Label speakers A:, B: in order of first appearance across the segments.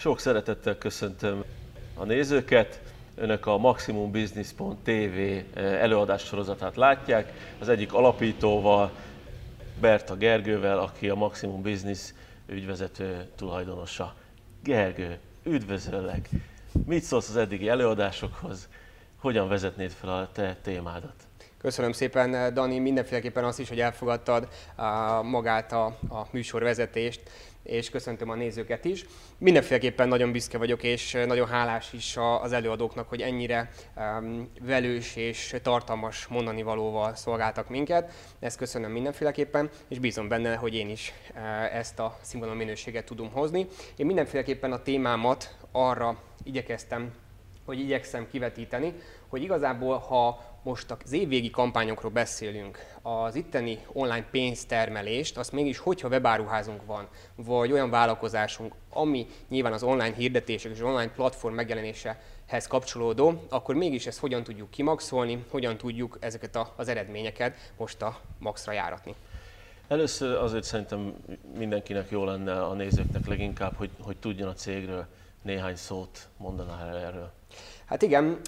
A: Sok szeretettel köszöntöm a nézőket. Önök a MaximumBusiness.tv előadás sorozatát látják. Az egyik alapítóval, Berta Gergővel, aki a Maximum Business ügyvezető tulajdonosa. Gergő, üdvözöllek! Mit szólsz az eddigi előadásokhoz? Hogyan vezetnéd fel a te témádat?
B: Köszönöm szépen, Dani, mindenféleképpen azt is, hogy elfogadtad magát a, a műsorvezetést és köszöntöm a nézőket is. Mindenféleképpen nagyon büszke vagyok, és nagyon hálás is az előadóknak, hogy ennyire velős és tartalmas mondani valóval szolgáltak minket. Ezt köszönöm mindenféleképpen, és bízom benne, hogy én is ezt a színvonal minőséget tudom hozni. Én mindenféleképpen a témámat arra igyekeztem, hogy igyekszem kivetíteni, hogy igazából, ha most az évvégi kampányokról beszélünk, az itteni online pénztermelést, azt mégis, hogyha webáruházunk van, vagy olyan vállalkozásunk, ami nyilván az online hirdetések és online platform megjelenésehez kapcsolódó, akkor mégis ezt hogyan tudjuk kimaxolni, hogyan tudjuk ezeket az eredményeket most a maxra járatni.
A: Először azért szerintem mindenkinek jó lenne a nézőknek leginkább, hogy, hogy tudjon a cégről néhány szót mondaná erről.
B: Hát igen,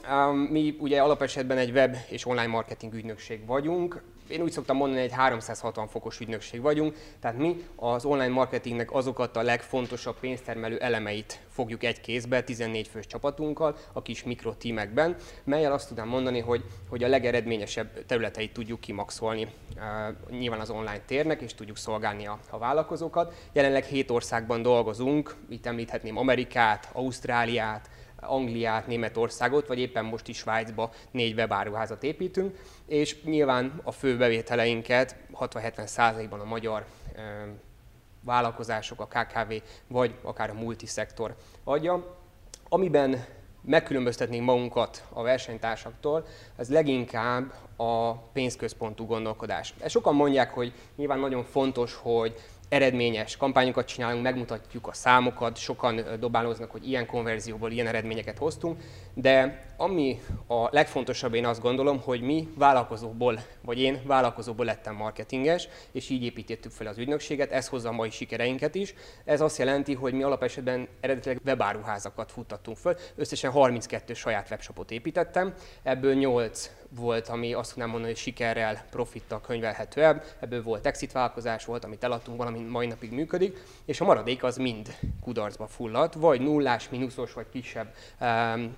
B: mi ugye alapesetben egy web és online marketing ügynökség vagyunk. Én úgy szoktam mondani, egy 360 fokos ügynökség vagyunk, tehát mi az online marketingnek azokat a legfontosabb pénztermelő elemeit fogjuk egy kézbe, 14 fős csapatunkkal, a kis mikrotímekben, melyel azt tudám mondani, hogy, hogy a legeredményesebb területeit tudjuk kimaxolni nyilván az online térnek, és tudjuk szolgálni a, a vállalkozókat. Jelenleg 7 országban dolgozunk, itt említhetném Amerikát, Ausztráliát, Angliát, Németországot, vagy éppen most is Svájcba négy webáruházat építünk, és nyilván a fő bevételeinket 60-70 százalékban a magyar vállalkozások, a KKV, vagy akár a multiszektor adja. Amiben megkülönböztetnénk magunkat a versenytársaktól, ez leginkább a pénzközpontú gondolkodás. Sokan mondják, hogy nyilván nagyon fontos, hogy eredményes kampányokat csinálunk, megmutatjuk a számokat, sokan dobálóznak, hogy ilyen konverzióból ilyen eredményeket hoztunk, de ami a legfontosabb, én azt gondolom, hogy mi vállalkozóból, vagy én vállalkozóból lettem marketinges, és így építettük fel az ügynökséget, ez hozza a mai sikereinket is. Ez azt jelenti, hogy mi alapesetben eredetileg webáruházakat futtattunk föl, összesen 32 saját webshopot építettem, ebből 8 volt, ami azt tudnám mondani, hogy sikerrel, profittal könyvelhető el, ebből volt exit vállalkozás, volt, amit eladtunk, valami mai napig működik, és a maradék az mind kudarcba fulladt, vagy nullás, mínuszos, vagy kisebb um,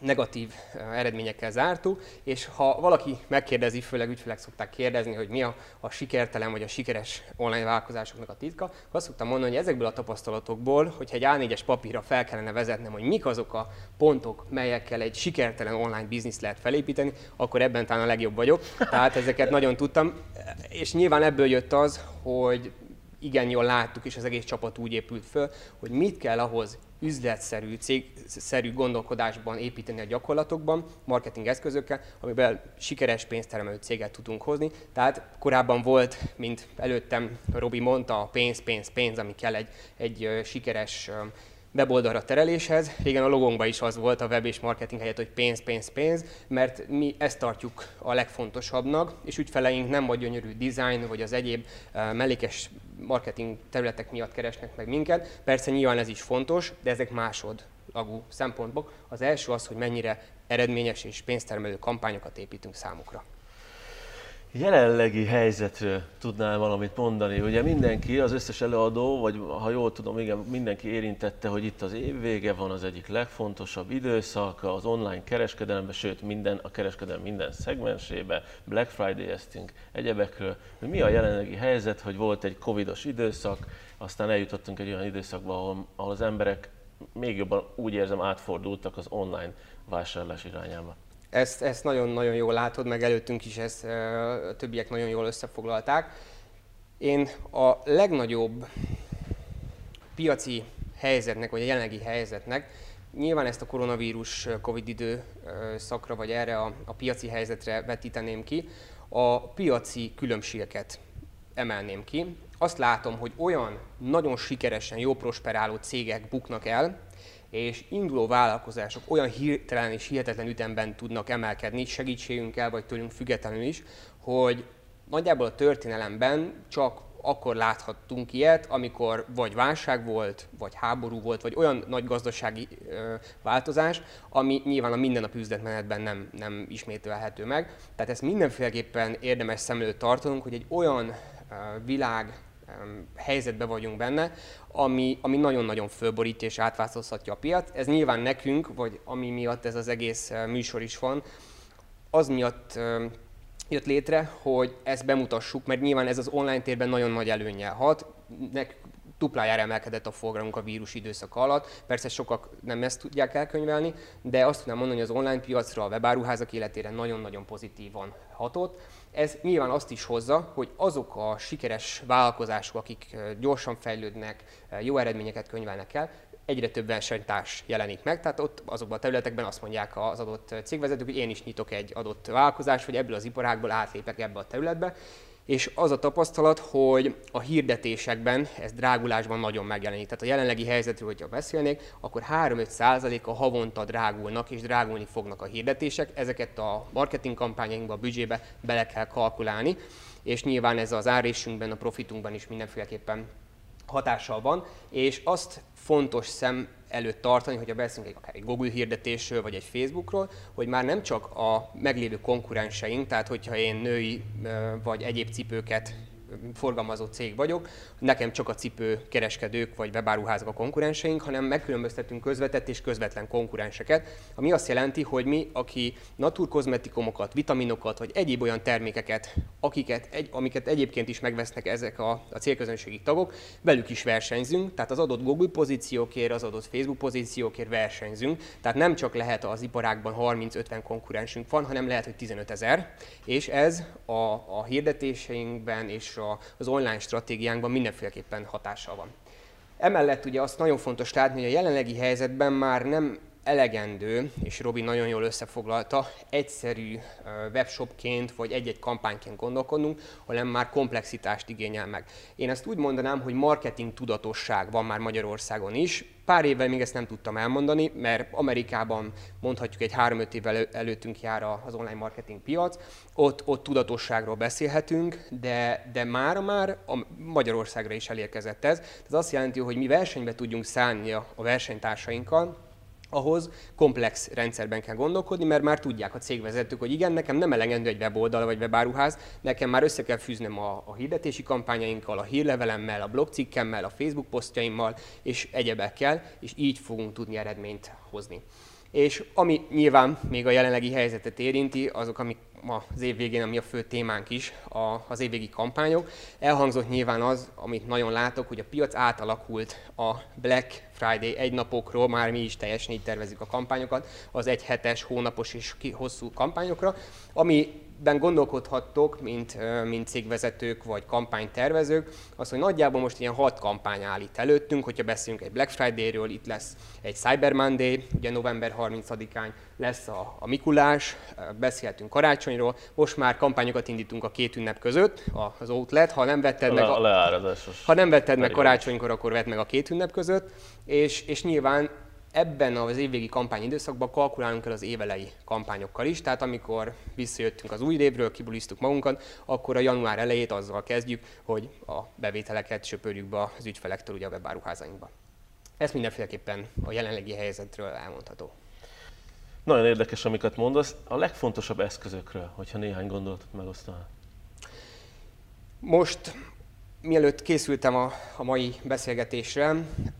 B: negatív eredményekkel zártuk, és ha valaki megkérdezi, főleg ügyfelek szokták kérdezni, hogy mi a, a sikertelen vagy a sikeres online vállalkozásoknak a titka, azt szoktam mondani, hogy ezekből a tapasztalatokból, hogyha egy A4-es papírra fel kellene vezetnem, hogy mik azok a pontok, melyekkel egy sikertelen online bizniszt lehet felépíteni, akkor ebben talán a legjobb vagyok. Tehát ezeket nagyon tudtam, és nyilván ebből jött az, hogy igen jól láttuk, és az egész csapat úgy épült föl, hogy mit kell ahhoz üzletszerű, cégszerű gondolkodásban építeni a gyakorlatokban, marketing eszközökkel, amiben sikeres pénztermelő céget tudunk hozni. Tehát korábban volt, mint előttem Robi mondta, a pénz, pénz, pénz, ami kell egy, egy sikeres weboldalra tereléshez. Régen a logónkban is az volt a web és marketing helyett, hogy pénz, pénz, pénz, mert mi ezt tartjuk a legfontosabbnak, és ügyfeleink nem vagy gyönyörű design, vagy az egyéb mellékes marketing területek miatt keresnek meg minket. Persze nyilván ez is fontos, de ezek másodlagú szempontból. Az első az, hogy mennyire eredményes és pénztermelő kampányokat építünk számukra
A: jelenlegi helyzetről tudnál valamit mondani? Ugye mindenki, az összes előadó, vagy ha jól tudom, igen, mindenki érintette, hogy itt az év vége van az egyik legfontosabb időszak az online kereskedelemben, sőt minden, a kereskedelem minden szegmensébe, Black Friday eztünk egyebekről. Mi a jelenlegi helyzet, hogy volt egy covidos időszak, aztán eljutottunk egy olyan időszakba, ahol, ahol az emberek még jobban úgy érzem átfordultak az online vásárlás irányába.
B: Ezt, ezt nagyon-nagyon jól látod, meg előttünk is ezt a többiek nagyon jól összefoglalták. Én a legnagyobb piaci helyzetnek, vagy a jelenlegi helyzetnek, nyilván ezt a koronavírus Covid időszakra, vagy erre a, a piaci helyzetre vetíteném ki, a piaci különbségeket emelném ki. Azt látom, hogy olyan nagyon sikeresen, jó prosperáló cégek buknak el, és induló vállalkozások olyan hirtelen és hihetetlen ütemben tudnak emelkedni segítségünkkel, vagy tőlünk függetlenül is, hogy nagyjából a történelemben csak akkor láthattunk ilyet, amikor vagy válság volt, vagy háború volt, vagy olyan nagy gazdasági ö, változás, ami nyilván a mindennapi üzletmenetben nem, nem ismételhető meg. Tehát ezt mindenféleképpen érdemes szem előtt tartanunk, hogy egy olyan ö, világ helyzetben vagyunk benne, ami, ami nagyon-nagyon fölborítja és átváltoztatja a piac. Ez nyilván nekünk, vagy ami miatt ez az egész műsor is van, az miatt jött létre, hogy ezt bemutassuk, mert nyilván ez az online térben nagyon nagy előnyel hat. Nek, duplájára emelkedett a forgalmunk a vírus időszak alatt. Persze sokak nem ezt tudják elkönyvelni, de azt tudnám mondani, hogy az online piacra, a webáruházak életére nagyon-nagyon pozitívan hatott. Ez nyilván azt is hozza, hogy azok a sikeres vállalkozások, akik gyorsan fejlődnek, jó eredményeket könyvelnek el, egyre több versenytárs jelenik meg, tehát ott azokban a területekben azt mondják az adott cégvezetők, hogy én is nyitok egy adott vállalkozást, vagy ebből az iparágból átlépek ebbe a területbe, és az a tapasztalat, hogy a hirdetésekben ez drágulásban nagyon megjelenik. Tehát a jelenlegi helyzetről, hogyha beszélnék, akkor 3-5% a havonta drágulnak és drágulni fognak a hirdetések. Ezeket a marketing kampányainkba, a büdzsébe bele kell kalkulálni, és nyilván ez az árésünkben, a profitunkban is mindenféleképpen hatással van, és azt fontos szem előtt tartani, hogyha beszélünk egy, akár egy Google hirdetésről, vagy egy Facebookról, hogy már nem csak a meglévő konkurenseink, tehát hogyha én női vagy egyéb cipőket forgalmazó cég vagyok, nekem csak a cipő kereskedők vagy webáruházak a konkurenseink, hanem megkülönböztetünk közvetett és közvetlen konkurenseket, ami azt jelenti, hogy mi, aki naturkozmetikumokat, vitaminokat vagy egyéb olyan termékeket, akiket, egy, amiket egyébként is megvesznek ezek a, a célközönségi tagok, velük is versenyzünk, tehát az adott Google pozíciókért, az adott Facebook pozíciókért versenyzünk, tehát nem csak lehet az iparágban 30-50 konkurensünk van, hanem lehet, hogy 15 ezer, és ez a, a hirdetéseinkben és a, az online stratégiánkban mindenféleképpen hatással van. Emellett ugye azt nagyon fontos látni, hogy a jelenlegi helyzetben már nem elegendő, és Robi nagyon jól összefoglalta, egyszerű webshopként vagy egy-egy kampányként gondolkodnunk, hanem már komplexitást igényel meg. Én ezt úgy mondanám, hogy marketing tudatosság van már Magyarországon is. Pár évvel még ezt nem tudtam elmondani, mert Amerikában mondhatjuk egy 3-5 évvel előttünk jár az online marketing piac, ott, ott tudatosságról beszélhetünk, de, de már már a Magyarországra is elérkezett ez. Ez azt jelenti, hogy mi versenybe tudjunk szállni a versenytársainkkal, ahhoz komplex rendszerben kell gondolkodni, mert már tudják a cégvezetők, hogy igen, nekem nem elegendő egy weboldal vagy webáruház, nekem már össze kell fűznöm a, a hirdetési kampányainkkal, a hírlevelemmel, a blogcikkemmel, a Facebook posztjaimmal és egyebekkel, és így fogunk tudni eredményt hozni. És ami nyilván még a jelenlegi helyzetet érinti, azok, amik az év végén, ami a fő témánk is, a, az évvégi kampányok. Elhangzott nyilván az, amit nagyon látok, hogy a piac átalakult a Black Friday egynapokról, már mi is teljesen így tervezzük a kampányokat, az egy hetes, hónapos és hosszú kampányokra, ami ben gondolkodhattok, mint, mint cégvezetők vagy kampánytervezők, az, hogy nagyjából most ilyen hat kampány áll itt előttünk, hogyha beszélünk egy Black Friday-ről, itt lesz egy Cyber Monday, ugye november 30-án lesz a, a Mikulás, beszéltünk karácsonyról, most már kampányokat indítunk a két ünnep között, az outlet, ha nem vetted
A: a
B: meg,
A: a,
B: ha nem vetted meg karácsonykor, akkor vedd meg a két ünnep között, és, és nyilván ebben az évvégi kampányidőszakban kalkulálunk el az évelei kampányokkal is, tehát amikor visszajöttünk az új évről, kibulisztuk magunkat, akkor a január elejét azzal kezdjük, hogy a bevételeket söpörjük be az ügyfelektől ugye a webáruházainkba. Ez mindenféleképpen a jelenlegi helyzetről elmondható.
A: Nagyon érdekes, amiket mondasz. A legfontosabb eszközökről, hogyha néhány gondolatot megosztanál.
B: Most, mielőtt készültem a, a mai beszélgetésre,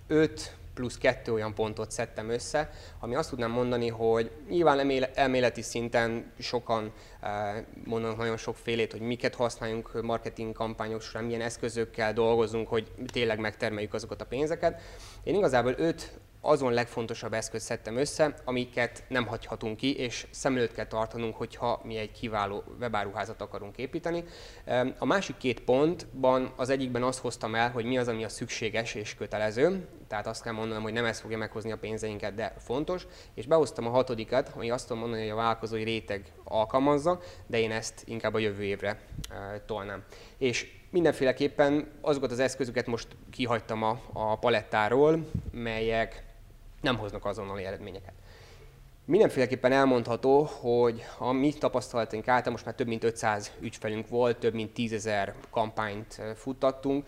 B: öt plusz kettő olyan pontot szedtem össze, ami azt tudnám mondani, hogy nyilván elméleti szinten sokan eh, mondanak nagyon sok félét, hogy miket használjunk marketing kampányok során, milyen eszközökkel dolgozunk, hogy tényleg megtermeljük azokat a pénzeket. Én igazából öt azon legfontosabb eszköz szedtem össze, amiket nem hagyhatunk ki, és szem előtt kell tartanunk, hogyha mi egy kiváló webáruházat akarunk építeni. A másik két pontban az egyikben azt hoztam el, hogy mi az, ami a szükséges és kötelező, tehát azt kell mondanom, hogy nem ez fogja meghozni a pénzeinket, de fontos, és behoztam a hatodikat, ami azt tudom mondani, hogy a vállalkozói réteg alkalmazza, de én ezt inkább a jövő évre tolnám. És mindenféleképpen azokat az eszközöket most kihagytam a, a palettáról, melyek nem hoznak azonnali eredményeket. Mindenféleképpen elmondható, hogy a mi tapasztalataink által most már több mint 500 ügyfelünk volt, több mint 10 ezer kampányt futtattunk,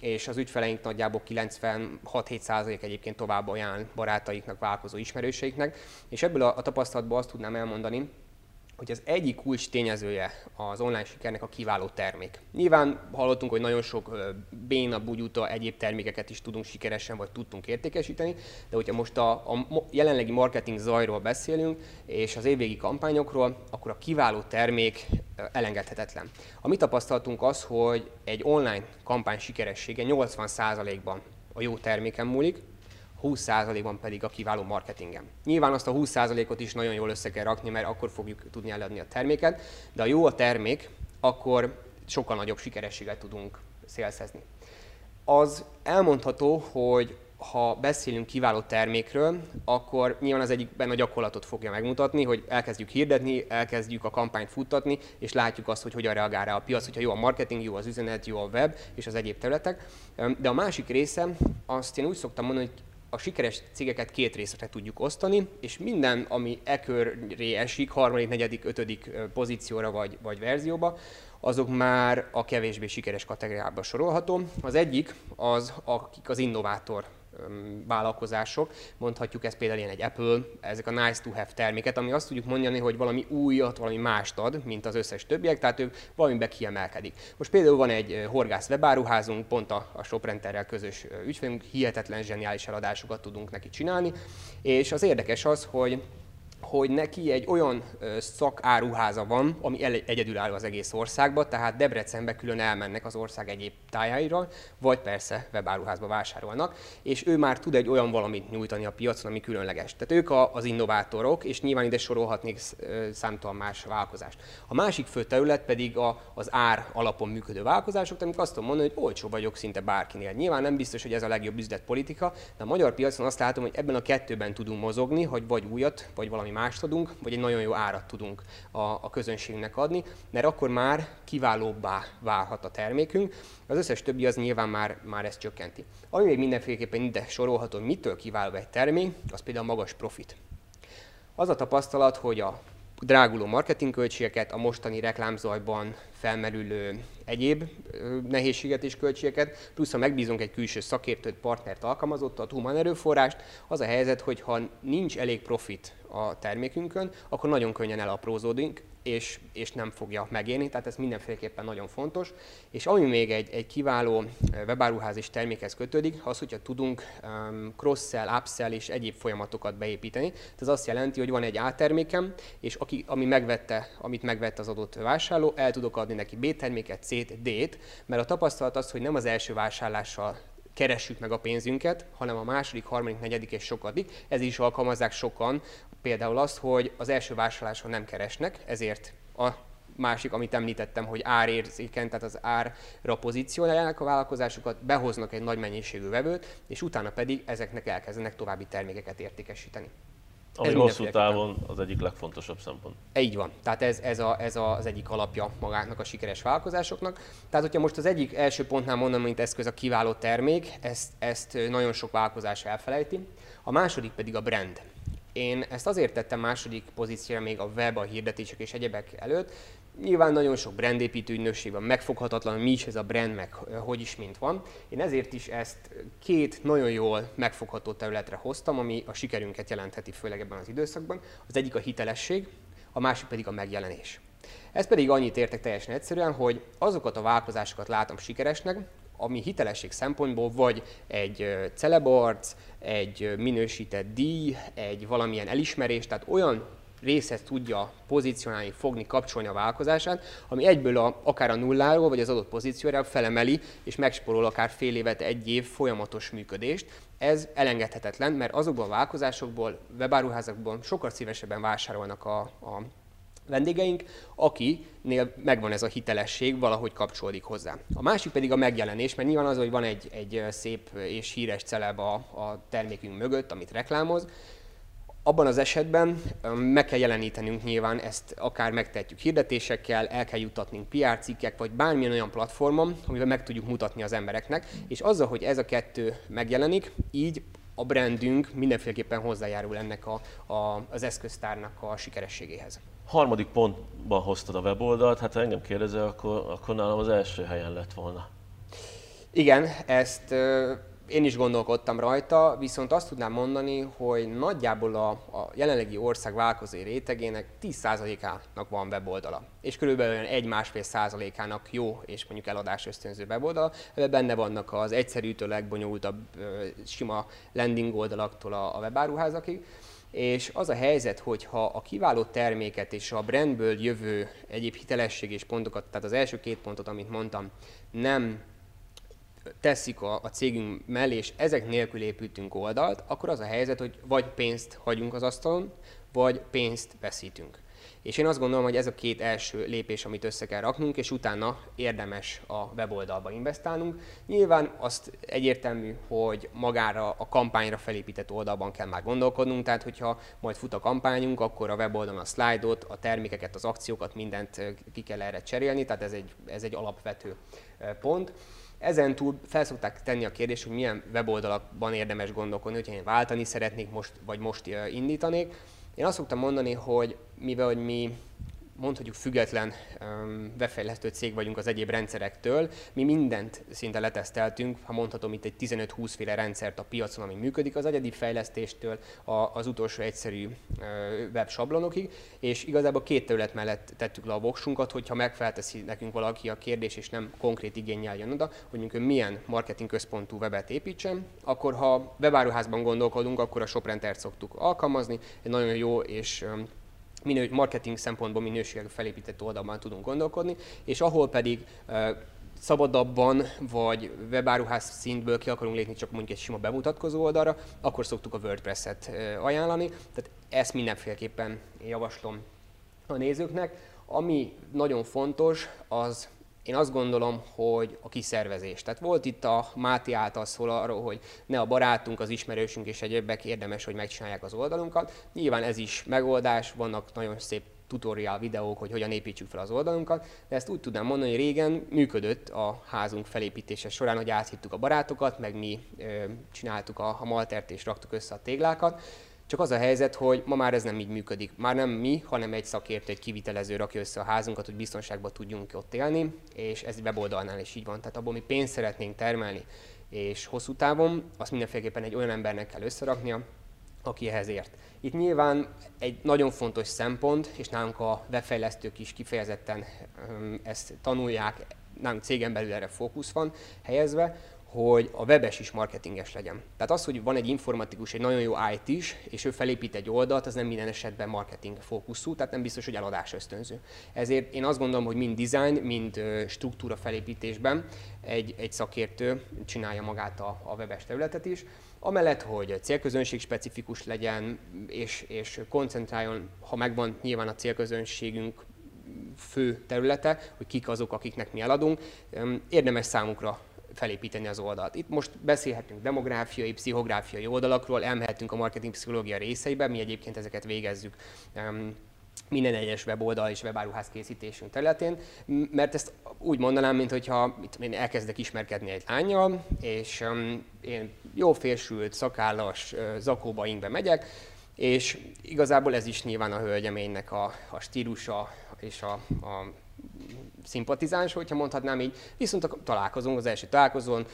B: és az ügyfeleink nagyjából 96-7% egyébként tovább ajánl barátaiknak, vállalkozó ismerőseiknek, és ebből a tapasztalatból azt tudnám elmondani, hogy az egyik kulcs tényezője az online sikernek a kiváló termék. Nyilván hallottunk, hogy nagyon sok béna, bugyuta, egyéb termékeket is tudunk sikeresen, vagy tudtunk értékesíteni, de hogyha most a, a jelenlegi marketing zajról beszélünk, és az évvégi kampányokról, akkor a kiváló termék elengedhetetlen. A mi tapasztalatunk az, hogy egy online kampány sikeressége 80%-ban a jó terméken múlik, 20%-ban pedig a kiváló marketingem. Nyilván azt a 20%-ot is nagyon jól össze kell rakni, mert akkor fogjuk tudni eladni a terméket, de ha jó a termék, akkor sokkal nagyobb sikerességet tudunk szélszezni. Az elmondható, hogy ha beszélünk kiváló termékről, akkor nyilván az egyikben a gyakorlatot fogja megmutatni, hogy elkezdjük hirdetni, elkezdjük a kampányt futtatni, és látjuk azt, hogy hogyan reagál rá a piac, hogyha jó a marketing, jó az üzenet, jó a web és az egyéb területek. De a másik része, azt én úgy szoktam mondani, hogy a sikeres cégeket két részre tudjuk osztani, és minden, ami e köré esik, harmadik, negyedik, ötödik pozícióra vagy, vagy verzióba, azok már a kevésbé sikeres kategóriába sorolható. Az egyik az, akik az innovátor vállalkozások, mondhatjuk ez például ilyen egy Apple, ezek a nice to have terméket, ami azt tudjuk mondani, hogy valami újat, valami mást ad, mint az összes többiek, tehát ő valamiben kiemelkedik. Most például van egy horgász webáruházunk, pont a, a Shoprenterrel közös ügyfelünk, hihetetlen zseniális eladásokat tudunk neki csinálni, és az érdekes az, hogy hogy neki egy olyan szakáruháza van, ami egyedülálló az egész országban, tehát Debrecenbe külön elmennek az ország egyéb tájáira, vagy persze webáruházba vásárolnak, és ő már tud egy olyan valamit nyújtani a piacon, ami különleges. Tehát ők az innovátorok, és nyilván ide sorolhatnék számtalan más vállalkozást. A másik fő terület pedig a, az ár alapon működő vállalkozások, amik azt tudom mondani, hogy olcsó vagyok szinte bárkinél. Nyilván nem biztos, hogy ez a legjobb üzletpolitika, de a magyar piacon azt látom, hogy ebben a kettőben tudunk mozogni, hogy vagy újat, vagy valami mást adunk, vagy egy nagyon jó árat tudunk a, a közönségnek adni, mert akkor már kiválóbbá válhat a termékünk. Az összes többi az nyilván már, már ezt csökkenti. Ami még mindenféleképpen ide sorolható, hogy mitől kiváló egy termék, az például a magas profit. Az a tapasztalat, hogy a dráguló marketingköltségeket, a mostani reklámzajban felmerülő egyéb nehézséget és költségeket, plusz ha megbízunk egy külső szakértőt, partnert, alkalmazottat, human erőforrást, az a helyzet, hogy ha nincs elég profit a termékünkön, akkor nagyon könnyen elaprózódik, és, és nem fogja megérni, tehát ez mindenféleképpen nagyon fontos. És ami még egy, egy kiváló webáruház és termékhez kötődik, az, hogyha tudunk um, cross-sell, upsell és egyéb folyamatokat beépíteni. Tehát ez azt jelenti, hogy van egy A termékem, és aki, ami megvette, amit megvette az adott vásárló, el tudok adni neki B terméket, C-t, D-t, mert a tapasztalat az, hogy nem az első vásárlással keressük meg a pénzünket, hanem a második, harmadik, negyedik és sokadik. Ez is alkalmazzák sokan, például azt, hogy az első vásárláson nem keresnek, ezért a másik, amit említettem, hogy árérzéken, tehát az árra pozícionálják a vállalkozásokat, behoznak egy nagy mennyiségű vevőt, és utána pedig ezeknek elkezdenek további termékeket értékesíteni.
A: Ami hosszú távon az egyik legfontosabb szempont.
B: Így van. Tehát ez, ez, a, ez a, az egyik alapja magának a sikeres vállalkozásoknak. Tehát, hogyha most az egyik első pontnál mondom, mint eszköz a kiváló termék, ezt, ezt nagyon sok vállalkozás elfelejti. A második pedig a brand. Én ezt azért tettem második pozícióra még a web, a hirdetések és egyebek előtt, Nyilván nagyon sok brandépítő ügynökség van, megfoghatatlan, mi is ez a brand, meg hogy is mint van. Én ezért is ezt két nagyon jól megfogható területre hoztam, ami a sikerünket jelentheti, főleg ebben az időszakban. Az egyik a hitelesség, a másik pedig a megjelenés. Ez pedig annyit értek teljesen egyszerűen, hogy azokat a vállalkozásokat látom sikeresnek, ami hitelesség szempontból vagy egy celebarc, egy minősített díj, egy valamilyen elismerés, tehát olyan részhez tudja pozícionálni, fogni, kapcsolni a vállalkozását, ami egyből a, akár a nulláról, vagy az adott pozícióra felemeli, és megsporol akár fél évet, egy év folyamatos működést. Ez elengedhetetlen, mert azokból a vállalkozásokból, webáruházakból sokkal szívesebben vásárolnak a, a vendégeink, akinél megvan ez a hitelesség, valahogy kapcsolódik hozzá. A másik pedig a megjelenés, mert nyilván az, hogy van egy, egy szép és híres celeb a, a termékünk mögött, amit reklámoz, abban az esetben meg kell jelenítenünk nyilván ezt, akár megtehetjük hirdetésekkel, el kell jutatnunk PR cikkek, vagy bármilyen olyan platformon, amivel meg tudjuk mutatni az embereknek, és azzal, hogy ez a kettő megjelenik, így a brandünk mindenféleképpen hozzájárul ennek a, a, az eszköztárnak a sikerességéhez.
A: Harmadik pontban hoztad a weboldalt, hát ha engem kérdezel, akkor, akkor nálam az első helyen lett volna.
B: Igen, ezt én is gondolkodtam rajta, viszont azt tudnám mondani, hogy nagyjából a, a jelenlegi ország vállalkozói rétegének 10%-ának van weboldala, és körülbelül olyan 1-1,5 százalékának jó és mondjuk eladás ösztönző weboldala. Ebben benne vannak az egyszerűtől legbonyolultabb sima landing oldalaktól a, a webáruházakig. És az a helyzet, hogy ha a kiváló terméket és a brandből jövő egyéb hitelesség és pontokat, tehát az első két pontot, amit mondtam, nem teszik a, a cégünk mellé, és ezek nélkül építünk oldalt, akkor az a helyzet, hogy vagy pénzt hagyunk az asztalon, vagy pénzt veszítünk. És én azt gondolom, hogy ez a két első lépés, amit össze kell raknunk, és utána érdemes a weboldalba investálnunk. Nyilván azt egyértelmű, hogy magára a kampányra felépített oldalban kell már gondolkodnunk, tehát hogyha majd fut a kampányunk, akkor a weboldalon a szlájdot, a termékeket, az akciókat, mindent ki kell erre cserélni, tehát ez egy, ez egy alapvető pont. Ezen túl felszokták tenni a kérdést, hogy milyen weboldalakban érdemes gondolkodni, hogyha én váltani szeretnék most, vagy most indítanék. Én azt szoktam mondani, hogy mivel hogy mi mondhatjuk független webfejlesztő cég vagyunk az egyéb rendszerektől. Mi mindent szinte leteszteltünk, ha mondhatom itt egy 15-20 féle rendszert a piacon, ami működik az egyedi fejlesztéstől az utolsó egyszerű web sablonokig, és igazából két terület mellett tettük le a voksunkat, hogyha megfelteszi nekünk valaki a kérdés, és nem konkrét igényel jön oda, hogy mondjuk milyen marketing központú webet építsen, akkor ha webáruházban gondolkodunk, akkor a ShopRentert szoktuk alkalmazni, egy nagyon jó és minő, marketing szempontból minőségileg felépített oldalban tudunk gondolkodni, és ahol pedig szabadabban, vagy webáruház szintből ki akarunk lépni csak mondjuk egy sima bemutatkozó oldalra, akkor szoktuk a WordPress-et ajánlani. Tehát ezt mindenféleképpen javaslom a nézőknek. Ami nagyon fontos, az én azt gondolom, hogy a kiszervezés. Tehát volt itt a Máté által szól arról, hogy ne a barátunk, az ismerősünk és egyébek érdemes, hogy megcsinálják az oldalunkat. Nyilván ez is megoldás, vannak nagyon szép tutorial videók, hogy hogyan építsük fel az oldalunkat, de ezt úgy tudnám mondani, hogy régen működött a házunk felépítése során, hogy áthittük a barátokat, meg mi ö, csináltuk a, a maltert és raktuk össze a téglákat, csak az a helyzet, hogy ma már ez nem így működik. Már nem mi, hanem egy szakértő, egy kivitelező rakja össze a házunkat, hogy biztonságban tudjunk ott élni, és ez weboldalnál is így van. Tehát abból mi pénzt szeretnénk termelni, és hosszú távon azt mindenféleképpen egy olyan embernek kell összeraknia, aki ehhez ért. Itt nyilván egy nagyon fontos szempont, és nálunk a webfejlesztők is kifejezetten ezt tanulják, nálunk cégen belül erre fókusz van helyezve, hogy a webes is marketinges legyen. Tehát az, hogy van egy informatikus, egy nagyon jó IT is, és ő felépít egy oldalt, az nem minden esetben marketing fókuszú, tehát nem biztos, hogy eladás ösztönző. Ezért én azt gondolom, hogy mind design, mind struktúra felépítésben egy, egy szakértő csinálja magát a, a webes területet is, amellett, hogy célközönség specifikus legyen, és, és koncentráljon, ha megvan nyilván a célközönségünk fő területe, hogy kik azok, akiknek mi eladunk, érdemes számukra felépíteni az oldalt. Itt most beszélhetünk demográfiai, pszichográfiai oldalakról, elmehetünk a marketing pszichológia részeibe, mi egyébként ezeket végezzük minden egyes weboldal és webáruház készítésünk területén, mert ezt úgy mondanám, mint hogyha én elkezdek ismerkedni egy lányjal, és én jó félsült, szakállas, zakóba ingbe megyek, és igazából ez is nyilván a hölgyeménynek a, a stílusa és a, a szimpatizáns, hogyha mondhatnám így, viszont találkozunk az első találkozón,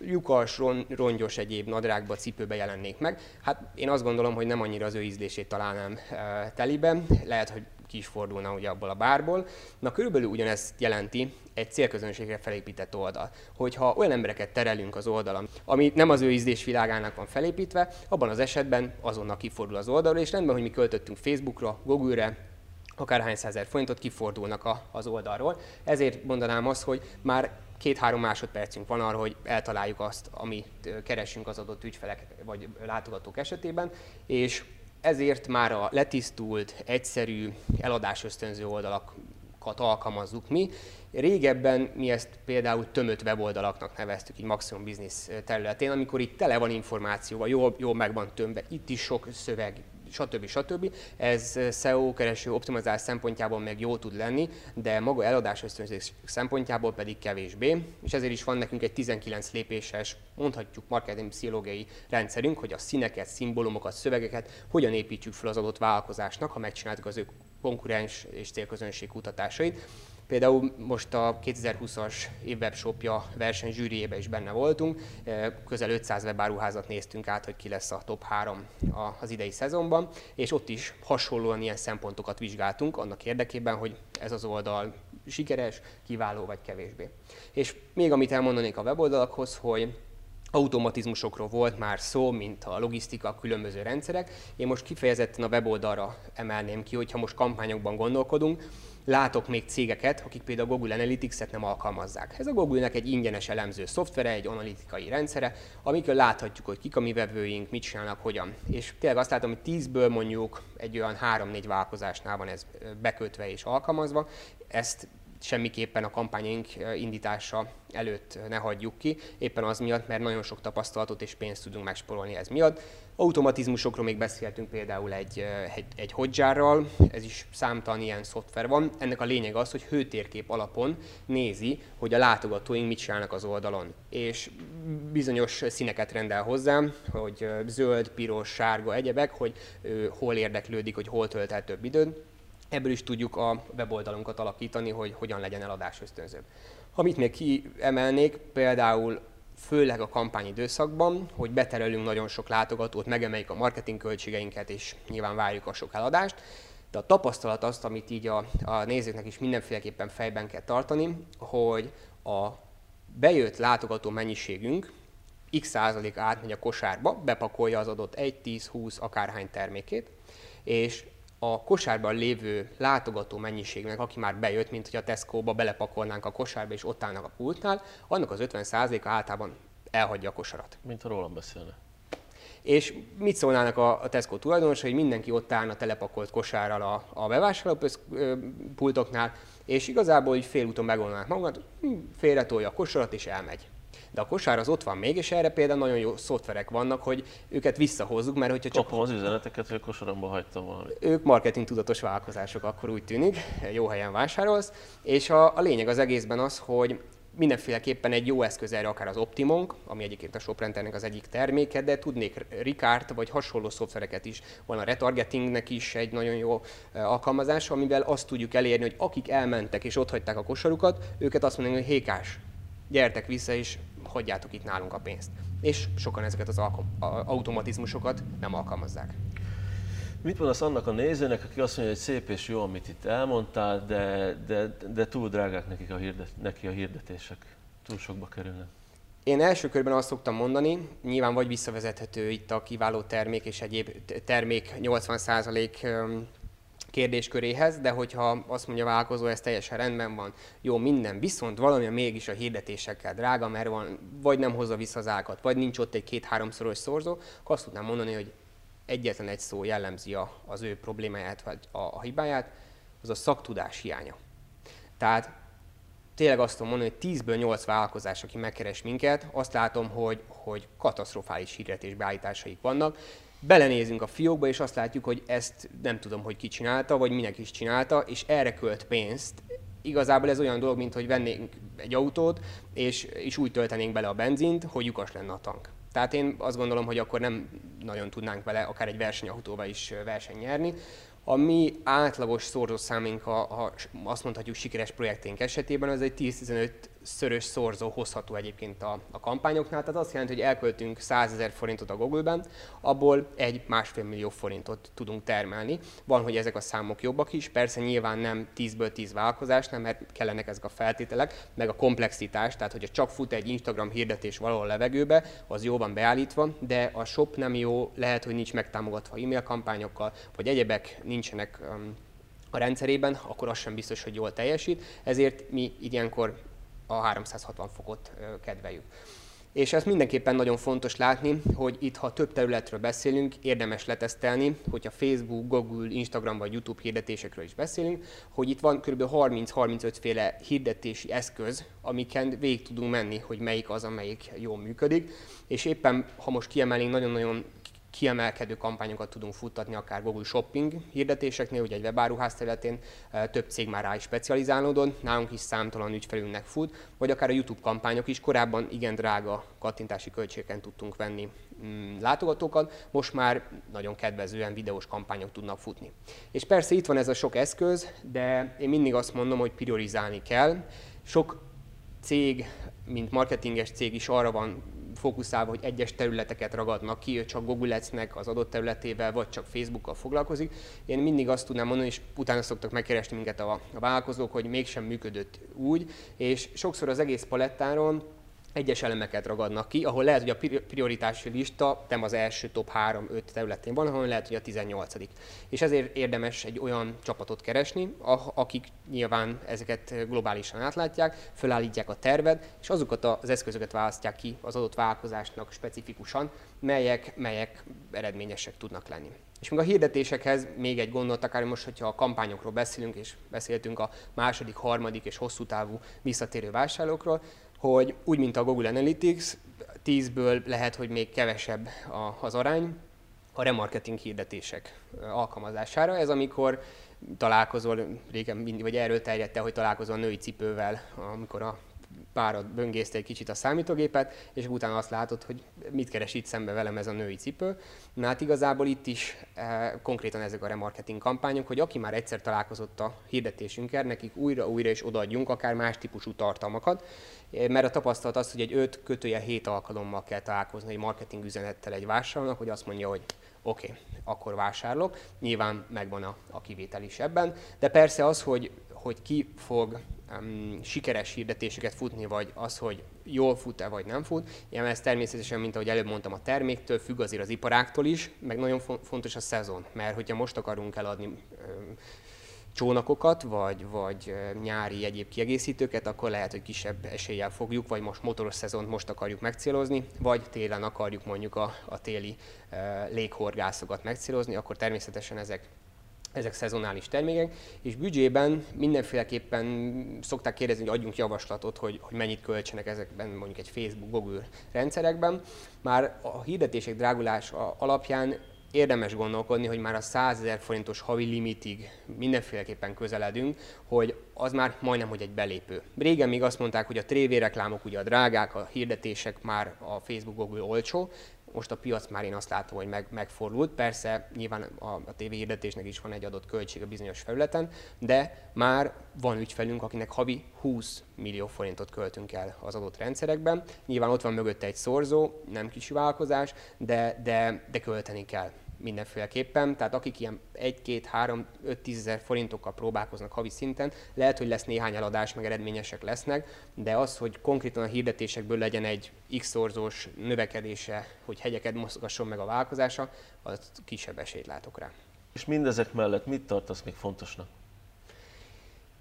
B: lyukas, rongyos egyéb nadrágba, cipőbe jelennék meg. Hát én azt gondolom, hogy nem annyira az ő ízlését találnám e, telibe, lehet, hogy ki is fordulna ugye abból a bárból. Na körülbelül ugyanezt jelenti egy célközönségre felépített oldal. Hogyha olyan embereket terelünk az oldalon, ami nem az ő ízlés világának van felépítve, abban az esetben azonnal kifordul az oldalról, és rendben, hogy mi költöttünk Facebookra, Google-re, akárhány százer forintot kifordulnak a, az oldalról. Ezért mondanám azt, hogy már két-három másodpercünk van arra, hogy eltaláljuk azt, amit keresünk az adott ügyfelek vagy látogatók esetében, és ezért már a letisztult, egyszerű, eladás ösztönző oldalakat alkalmazzuk mi. Régebben mi ezt például tömött weboldalaknak neveztük, így Maximum Business területén, amikor itt tele van információval, jól, jól meg van tömve, itt is sok szöveg, stb. stb. Ez SEO kereső optimalizás szempontjából meg jó tud lenni, de maga eladás ösztönzés szempontjából pedig kevésbé, és ezért is van nekünk egy 19 lépéses, mondhatjuk marketing pszichológiai rendszerünk, hogy a színeket, szimbólumokat, szövegeket hogyan építsük fel az adott vállalkozásnak, ha megcsináltuk az ő konkurens és célközönség kutatásait. Például most a 2020-as évwebshopja verseny zsűriébe is benne voltunk, közel 500 webáruházat néztünk át, hogy ki lesz a top 3 az idei szezonban, és ott is hasonlóan ilyen szempontokat vizsgáltunk annak érdekében, hogy ez az oldal sikeres, kiváló vagy kevésbé. És még amit elmondanék a weboldalakhoz, hogy automatizmusokról volt már szó, mint a logisztika, a különböző rendszerek. Én most kifejezetten a weboldalra emelném ki, hogyha most kampányokban gondolkodunk, látok még cégeket, akik például a Google Analytics-et nem alkalmazzák. Ez a Google-nek egy ingyenes elemző szoftvere, egy analitikai rendszere, amikor láthatjuk, hogy kik a mi vevőink, mit csinálnak, hogyan. És tényleg azt látom, hogy 10-ből mondjuk egy olyan 3-4 vállalkozásnál van ez bekötve és alkalmazva. Ezt semmiképpen a kampányunk indítása előtt ne hagyjuk ki, éppen az miatt, mert nagyon sok tapasztalatot és pénzt tudunk megsporolni ez miatt. Automatizmusokról még beszéltünk például egy, egy, egy Hotjar-ral, ez is számtalan ilyen szoftver van. Ennek a lényeg az, hogy hőtérkép alapon nézi, hogy a látogatóink mit csinálnak az oldalon. És bizonyos színeket rendel hozzá, hogy zöld, piros, sárga, egyebek, hogy hol érdeklődik, hogy hol tölt el több időt Ebből is tudjuk a weboldalunkat alakítani, hogy hogyan legyen eladás ösztönző. Amit még kiemelnék, például főleg a kampányidőszakban, hogy beterelünk nagyon sok látogatót, megemeljük a marketing költségeinket, és nyilván várjuk a sok eladást. De a tapasztalat azt, amit így a, a nézőknek is mindenféleképpen fejben kell tartani, hogy a bejött látogató mennyiségünk x százalék átmegy a kosárba, bepakolja az adott 1, 10, 20, akárhány termékét, és a kosárban lévő látogató mennyiségnek, aki már bejött, mint hogy a Tesco-ba belepakolnánk a kosárba és ott állnak a pultnál, annak az 50%-a általában elhagyja a kosarat.
A: Mint ha rólam beszélne.
B: És mit szólnának a, a Tesco tulajdonos, hogy mindenki ott állna telepakolt kosárral a, a bevásárló pultoknál, és igazából így félúton megoldnák magukat, félretolja a kosarat és elmegy de a kosár az ott van még, és erre például nagyon jó szoftverek vannak, hogy őket visszahozzuk, mert hogyha
A: csak... Kapom az üzeneteket, hogy a kosaramba hagytam valamit.
B: Ők marketing tudatos vállalkozások, akkor úgy tűnik, jó helyen vásárolsz, és a, a lényeg az egészben az, hogy mindenféleképpen egy jó eszköz erre akár az Optimonk, ami egyébként a ShopRenternek az egyik terméke, de tudnék Ricard vagy hasonló szoftvereket is. Van a retargetingnek is egy nagyon jó alkalmazás, amivel azt tudjuk elérni, hogy akik elmentek és ott hagyták a kosarukat, őket azt mondják, hogy hékás, gyertek vissza és hagyjátok itt nálunk a pénzt. És sokan ezeket az automatizmusokat nem alkalmazzák.
A: Mit mondasz annak a nézőnek, aki azt mondja, hogy szép és jó, amit itt elmondtál, de, de, de túl drágák nekik a hirdet, neki a hirdetések? Túl sokba kerülnek?
B: Én első körben azt szoktam mondani, nyilván vagy visszavezethető itt a kiváló termék és egyéb termék 80% kérdésköréhez, de hogyha azt mondja a vállalkozó, ez teljesen rendben van, jó, minden, viszont valami mégis a hirdetésekkel drága, mert van, vagy nem hozza vissza az ágat, vagy nincs ott egy két-háromszoros szorzó, akkor azt tudnám mondani, hogy egyetlen egy szó jellemzi az ő problémáját, vagy a, a hibáját, az a szaktudás hiánya. Tehát tényleg azt tudom mondani, hogy 10-ből 8 vállalkozás, aki megkeres minket, azt látom, hogy, hogy katasztrofális hirdetésbeállításaik vannak, belenézünk a fiókba, és azt látjuk, hogy ezt nem tudom, hogy ki csinálta, vagy minek is csinálta, és erre költ pénzt. Igazából ez olyan dolog, mint hogy vennénk egy autót, és, és úgy töltenénk bele a benzint, hogy lyukas lenne a tank. Tehát én azt gondolom, hogy akkor nem nagyon tudnánk vele akár egy versenyautóval is verseny nyerni, a mi átlagos szorzószámunk, ha, ha azt mondhatjuk sikeres projekténk esetében, az egy 10-15 szörös szorzó hozható egyébként a, a kampányoknál. Tehát azt jelenti, hogy elköltünk 100 ezer forintot a Google-ben, abból egy másfél millió forintot tudunk termelni. Van, hogy ezek a számok jobbak is, persze nyilván nem 10-ből 10 nem, mert kellenek ezek a feltételek, meg a komplexitás, tehát hogyha csak fut egy Instagram hirdetés valahol a levegőbe, az jó van beállítva, de a shop nem jó, lehet, hogy nincs megtámogatva e-mail kampányokkal, vagy egyebek nincsenek um, a rendszerében, akkor az sem biztos, hogy jól teljesít, ezért mi ilyenkor a 360 fokot kedveljük. És ez mindenképpen nagyon fontos látni, hogy itt, ha több területről beszélünk, érdemes letesztelni, hogyha Facebook, Google, Instagram vagy YouTube hirdetésekről is beszélünk, hogy itt van kb. 30-35 féle hirdetési eszköz, amiken végig tudunk menni, hogy melyik az, amelyik jól működik. És éppen, ha most kiemelnénk nagyon-nagyon kiemelkedő kampányokat tudunk futtatni, akár Google Shopping hirdetéseknél, ugye egy webáruház területén több cég már rá is specializálódott, nálunk is számtalan ügyfelünknek fut, vagy akár a YouTube kampányok is, korábban igen drága kattintási költségeken tudtunk venni mm, látogatókat, most már nagyon kedvezően videós kampányok tudnak futni. És persze itt van ez a sok eszköz, de én mindig azt mondom, hogy priorizálni kell. Sok cég, mint marketinges cég is arra van fókuszálva, hogy egyes területeket ragadnak ki, csak Google Ads-nek az adott területével, vagy csak Facebookkal foglalkozik. Én mindig azt tudnám mondani, és utána szoktak megkeresni minket a, a vállalkozók, hogy mégsem működött úgy, és sokszor az egész palettáron egyes elemeket ragadnak ki, ahol lehet, hogy a prioritási lista nem az első top 3-5 területén van, hanem lehet, hogy a 18 És ezért érdemes egy olyan csapatot keresni, akik nyilván ezeket globálisan átlátják, fölállítják a tervet, és azokat az eszközöket választják ki az adott vállalkozásnak specifikusan, melyek, melyek eredményesek tudnak lenni. És még a hirdetésekhez még egy gondolat, akár most, hogyha a kampányokról beszélünk, és beszéltünk a második, harmadik és hosszú távú visszatérő vásárlókról, hogy úgy, mint a Google Analytics, 10-ből lehet, hogy még kevesebb az arány a remarketing hirdetések alkalmazására. Ez amikor találkozol, régen vagy erről terjedt el, hogy találkozol a női cipővel, amikor a párod böngészte egy kicsit a számítógépet, és utána azt látod, hogy mit keres itt szembe velem ez a női cipő. Na hát igazából itt is e, konkrétan ezek a remarketing kampányok, hogy aki már egyszer találkozott a hirdetésünkkel, nekik újra-újra is odaadjunk akár más típusú tartalmakat, eh, mert a tapasztalat az, hogy egy 5 kötője 7 alkalommal kell találkozni egy marketing üzenettel egy vásárlónak, hogy azt mondja, hogy oké, okay, akkor vásárlok. Nyilván megvan a, a kivétel is ebben, de persze az, hogy, hogy ki fog um, sikeres hirdetéseket futni, vagy az, hogy jól fut-e, vagy nem fut. Igen, ez természetesen, mint ahogy előbb mondtam, a terméktől függ azért az iparáktól is, meg nagyon fontos a szezon, mert hogyha most akarunk eladni um, csónakokat, vagy, vagy nyári egyéb kiegészítőket, akkor lehet, hogy kisebb eséllyel fogjuk, vagy most motoros szezont most akarjuk megcélozni, vagy télen akarjuk mondjuk a, a téli uh, léghorgászokat megcélozni, akkor természetesen ezek ezek szezonális termékek, és büdzsében mindenféleképpen szokták kérdezni, hogy adjunk javaslatot, hogy, hogy mennyit költsenek ezekben mondjuk egy Facebook, Google rendszerekben. Már a hirdetések drágulás alapján érdemes gondolkodni, hogy már a 100 ezer forintos havi limitig mindenféleképpen közeledünk, hogy az már majdnem, hogy egy belépő. Régen még azt mondták, hogy a reklámok ugye a drágák, a hirdetések már a Facebook, Google olcsó, most a piac már én azt látom, hogy meg, megfordult. Persze nyilván a, a TV hirdetésnek is van egy adott költség a bizonyos felületen, de már van ügyfelünk, akinek havi 20 millió forintot költünk el az adott rendszerekben. Nyilván ott van mögötte egy szorzó, nem kis vállalkozás, de, de, de költeni kell mindenféleképpen. Tehát akik ilyen 1, 2, 3, 5, 10 ezer forintokkal próbálkoznak havi szinten, lehet, hogy lesz néhány eladás, meg eredményesek lesznek, de az, hogy konkrétan a hirdetésekből legyen egy x-szorzós növekedése, hogy hegyeket mozgasson meg a vállalkozása, az kisebb esélyt látok rá.
A: És mindezek mellett mit tartasz még fontosnak?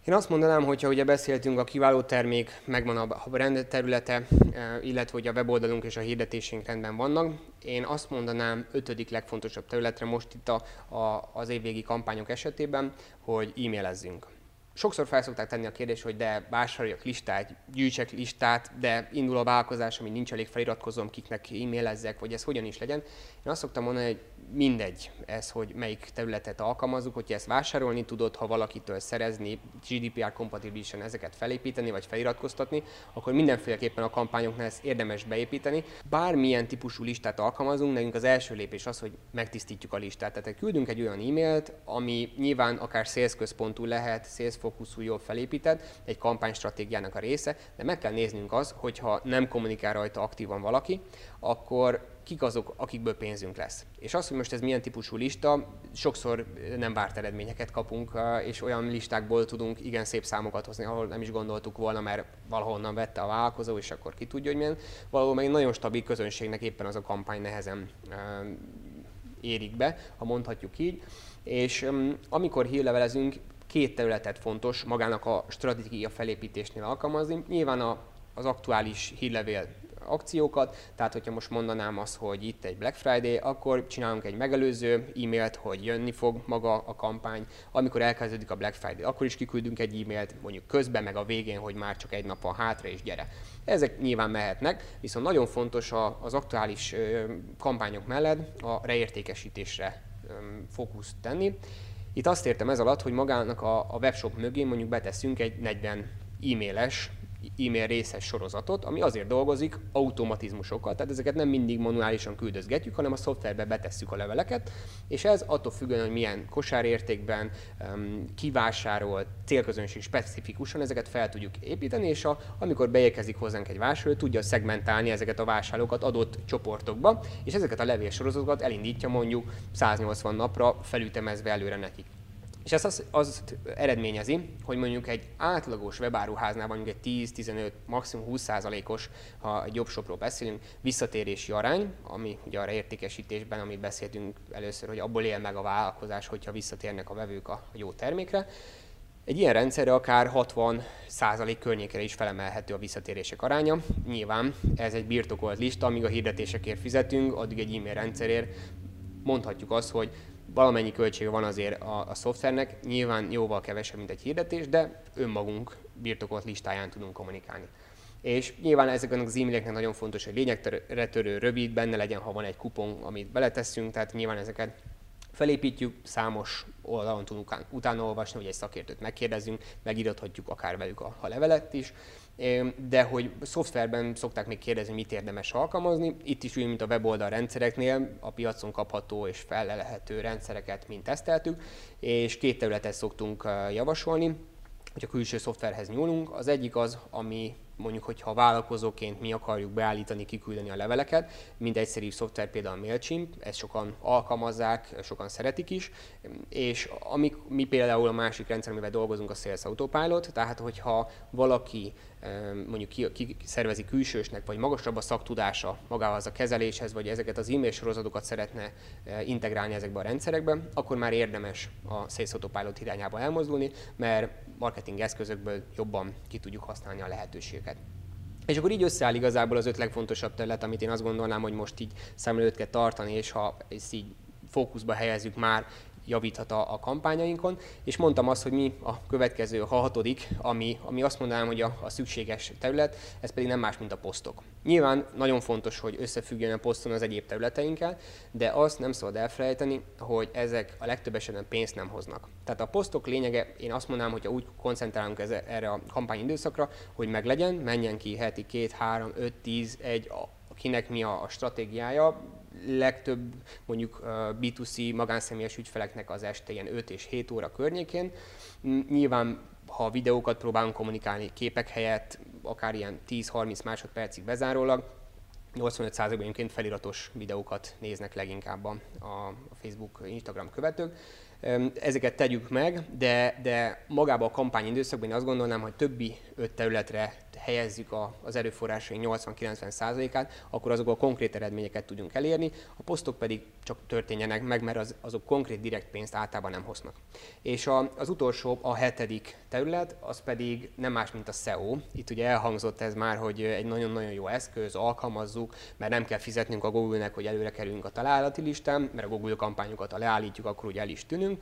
B: Én azt mondanám, hogyha ugye beszéltünk, a kiváló termék, megvan a brand területe, eh, illetve hogy a weboldalunk és a hirdetésünk rendben vannak. Én azt mondanám ötödik legfontosabb területre most itt a, a, az évvégi kampányok esetében, hogy e-mailezzünk sokszor felszokták tenni a kérdést, hogy de vásároljak listát, gyűjtsek listát, de indul a vállalkozás, ami nincs elég feliratkozom, kiknek e-mailezzek, vagy ez hogyan is legyen. Én azt szoktam mondani, hogy mindegy ez, hogy melyik területet alkalmazunk, hogyha ezt vásárolni tudod, ha valakitől szerezni, GDPR kompatibilisen ezeket felépíteni, vagy feliratkoztatni, akkor mindenféleképpen a kampányoknál ezt érdemes beépíteni. Bármilyen típusú listát alkalmazunk, nekünk az első lépés az, hogy megtisztítjuk a listát. Tehát küldünk egy olyan e-mailt, ami nyilván akár sales központú lehet, sales fókuszú, jól felépített, egy kampánystratégiának a része, de meg kell néznünk az, hogyha nem kommunikál rajta aktívan valaki, akkor kik azok, akikből pénzünk lesz. És az, hogy most ez milyen típusú lista, sokszor nem várt eredményeket kapunk, és olyan listákból tudunk igen szép számokat hozni, ahol nem is gondoltuk volna, mert valahonnan vette a vállalkozó, és akkor ki tudja, hogy milyen. Valahol meg nagyon stabil közönségnek éppen az a kampány nehezen érik be, ha mondhatjuk így. És amikor hírlevelezünk, két területet fontos magának a stratégia felépítésnél alkalmazni. Nyilván a, az aktuális hírlevél akciókat, tehát hogyha most mondanám azt, hogy itt egy Black Friday, akkor csinálunk egy megelőző e-mailt, hogy jönni fog maga a kampány, amikor elkezdődik a Black Friday, akkor is kiküldünk egy e-mailt, mondjuk közben, meg a végén, hogy már csak egy nap van hátra, és gyere. Ezek nyilván mehetnek, viszont nagyon fontos az aktuális kampányok mellett a reértékesítésre fókuszt tenni. Itt azt értem ez alatt, hogy magának a, webshop mögé mondjuk beteszünk egy 40 e-mailes e-mail részes sorozatot, ami azért dolgozik automatizmusokkal, tehát ezeket nem mindig manuálisan küldözgetjük, hanem a szoftverbe betesszük a leveleket, és ez attól függően, hogy milyen kosárértékben, kivásárol, célközönség specifikusan ezeket fel tudjuk építeni, és a, amikor beérkezik hozzánk egy vásárló, tudja szegmentálni ezeket a vásárlókat adott csoportokba, és ezeket a levélsorozatokat elindítja mondjuk 180 napra felütemezve előre nekik. És ez azt, azt eredményezi, hogy mondjuk egy átlagos webáruháznál mondjuk egy 10-15, maximum 20%-os, ha egy jobb shopról beszélünk, visszatérési arány, ami ugye a értékesítésben, amit beszéltünk először, hogy abból él meg a vállalkozás, hogyha visszatérnek a vevők a jó termékre. Egy ilyen rendszerre akár 60 százalék környékére is felemelhető a visszatérések aránya. Nyilván ez egy birtokolt lista, amíg a hirdetésekért fizetünk, addig egy e-mail rendszerért mondhatjuk azt, hogy valamennyi költsége van azért a, a szoftvernek, nyilván jóval kevesebb, mint egy hirdetés, de önmagunk birtokolt listáján tudunk kommunikálni. És nyilván ezekben az e-maileknek nagyon fontos, hogy lényegre törő, rövid, benne legyen, ha van egy kupon, amit beletesszünk, tehát nyilván ezeket felépítjük, számos oldalon tudunk utána olvasni, hogy egy szakértőt megkérdezünk, megirathatjuk akár velük a, a levelet is, de hogy szoftverben szokták még kérdezni, mit érdemes alkalmazni. Itt is úgy, mint a weboldal rendszereknél, a piacon kapható és felelhető rendszereket mind teszteltük, és két területet szoktunk javasolni, hogy a külső szoftverhez nyúlunk. Az egyik az, ami mondjuk, hogyha vállalkozóként mi akarjuk beállítani, kiküldeni a leveleket, mint egyszerű szoftver például a MailChimp, ezt sokan alkalmazzák, sokan szeretik is, és ami, mi például a másik rendszer, amivel dolgozunk, a Sales Autopilot, tehát hogyha valaki mondjuk ki, ki szervezi külsősnek, vagy magasabb a szaktudása magához a kezeléshez, vagy ezeket az e-mail sorozatokat szeretne eh, integrálni ezekbe a rendszerekbe, akkor már érdemes a Sales Autopilot irányába elmozdulni, mert marketing eszközökből jobban ki tudjuk használni a lehetőségeket. És akkor így összeáll igazából az öt legfontosabb terület, amit én azt gondolnám, hogy most így szem előtt kell tartani, és ha ezt így fókuszba helyezzük már javíthat a, a kampányainkon, és mondtam azt, hogy mi a következő, a hatodik, ami, ami azt mondanám, hogy a, a szükséges terület, ez pedig nem más, mint a posztok. Nyilván nagyon fontos, hogy összefüggjön a poszton az egyéb területeinkkel, de azt nem szabad elfelejteni, hogy ezek a legtöbb esetben pénzt nem hoznak. Tehát a posztok lényege, én azt mondanám, hogy úgy koncentrálunk ez, erre a kampányidőszakra, hogy meglegyen, menjen ki heti két, három, öt, tíz, egy, akinek mi a stratégiája, legtöbb mondjuk B2C magánszemélyes ügyfeleknek az este ilyen 5 és 7 óra környékén. Nyilván ha videókat próbálunk kommunikálni képek helyett, akár ilyen 10-30 másodpercig bezárólag, 85%-ban egyébként feliratos videókat néznek leginkább a Facebook, Instagram követők. Ezeket tegyük meg, de, de magába a kampány időszakban én azt gondolnám, hogy többi öt területre helyezzük a, az erőforrásaink 80-90%-át, akkor azokból konkrét eredményeket tudjunk elérni, a posztok pedig csak történjenek meg, mert az, azok konkrét direkt pénzt általában nem hoznak. És a, az utolsó, a hetedik terület, az pedig nem más, mint a SEO. Itt ugye elhangzott ez már, hogy egy nagyon-nagyon jó eszköz, alkalmazzuk, mert nem kell fizetnünk a Google-nek, hogy előre kerülünk a találati listán, mert a Google kampányokat, ha leállítjuk, akkor ugye el is tűnünk.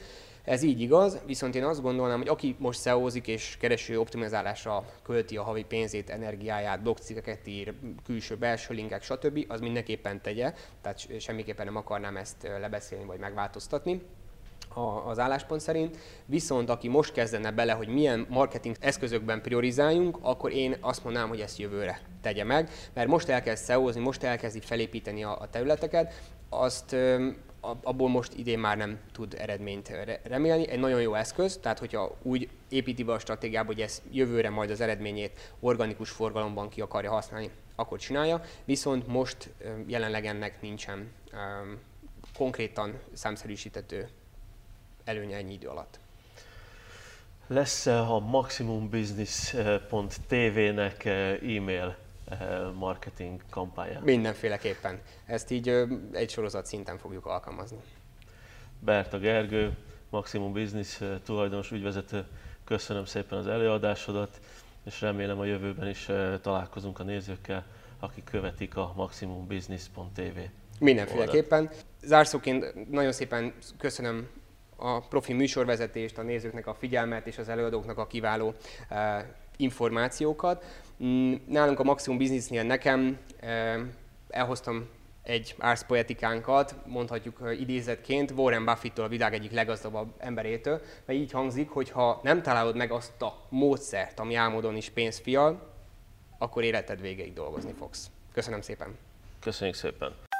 B: Ez így igaz, viszont én azt gondolnám, hogy aki most SEO-zik és kereső optimizálásra költi a havi pénzét, energiáját, blogcikkeket ír, külső-belső linkek, stb., az mindenképpen tegye, tehát semmiképpen nem akarnám ezt lebeszélni vagy megváltoztatni az álláspont szerint, viszont aki most kezdene bele, hogy milyen marketing eszközökben priorizáljunk, akkor én azt mondanám, hogy ezt jövőre tegye meg, mert most elkezd seo most elkezdi felépíteni a, a területeket, azt abból most idén már nem tud eredményt remélni. Egy nagyon jó eszköz, tehát hogyha úgy építi be a stratégiába, hogy ez jövőre majd az eredményét organikus forgalomban ki akarja használni, akkor csinálja. Viszont most jelenleg ennek nincsen konkrétan számszerűsítető előnye ennyi idő alatt.
A: Lesz a maximumbusiness.tv-nek e-mail marketing kampánya?
B: Mindenféleképpen. Ezt így egy sorozat szinten fogjuk alkalmazni.
A: Berta Gergő, Maximum Business tulajdonos ügyvezető, köszönöm szépen az előadásodat, és remélem a jövőben is találkozunk a nézőkkel, akik követik a maximumbusiness.tv.
B: Mindenféleképpen. Zárszóként nagyon szépen köszönöm a profi műsorvezetést, a nézőknek a figyelmet és az előadóknak a kiváló uh, információkat. Mm, nálunk a Maximum Businessnél nekem uh, elhoztam egy árszpoetikánkat, mondhatjuk idézetként, Warren Buffett-től a világ egyik leggazdagabb emberétől, mert így hangzik, hogy ha nem találod meg azt a módszert, ami álmodon is pénzt fial, akkor életed végéig dolgozni fogsz. Köszönöm szépen!
A: Köszönjük szépen!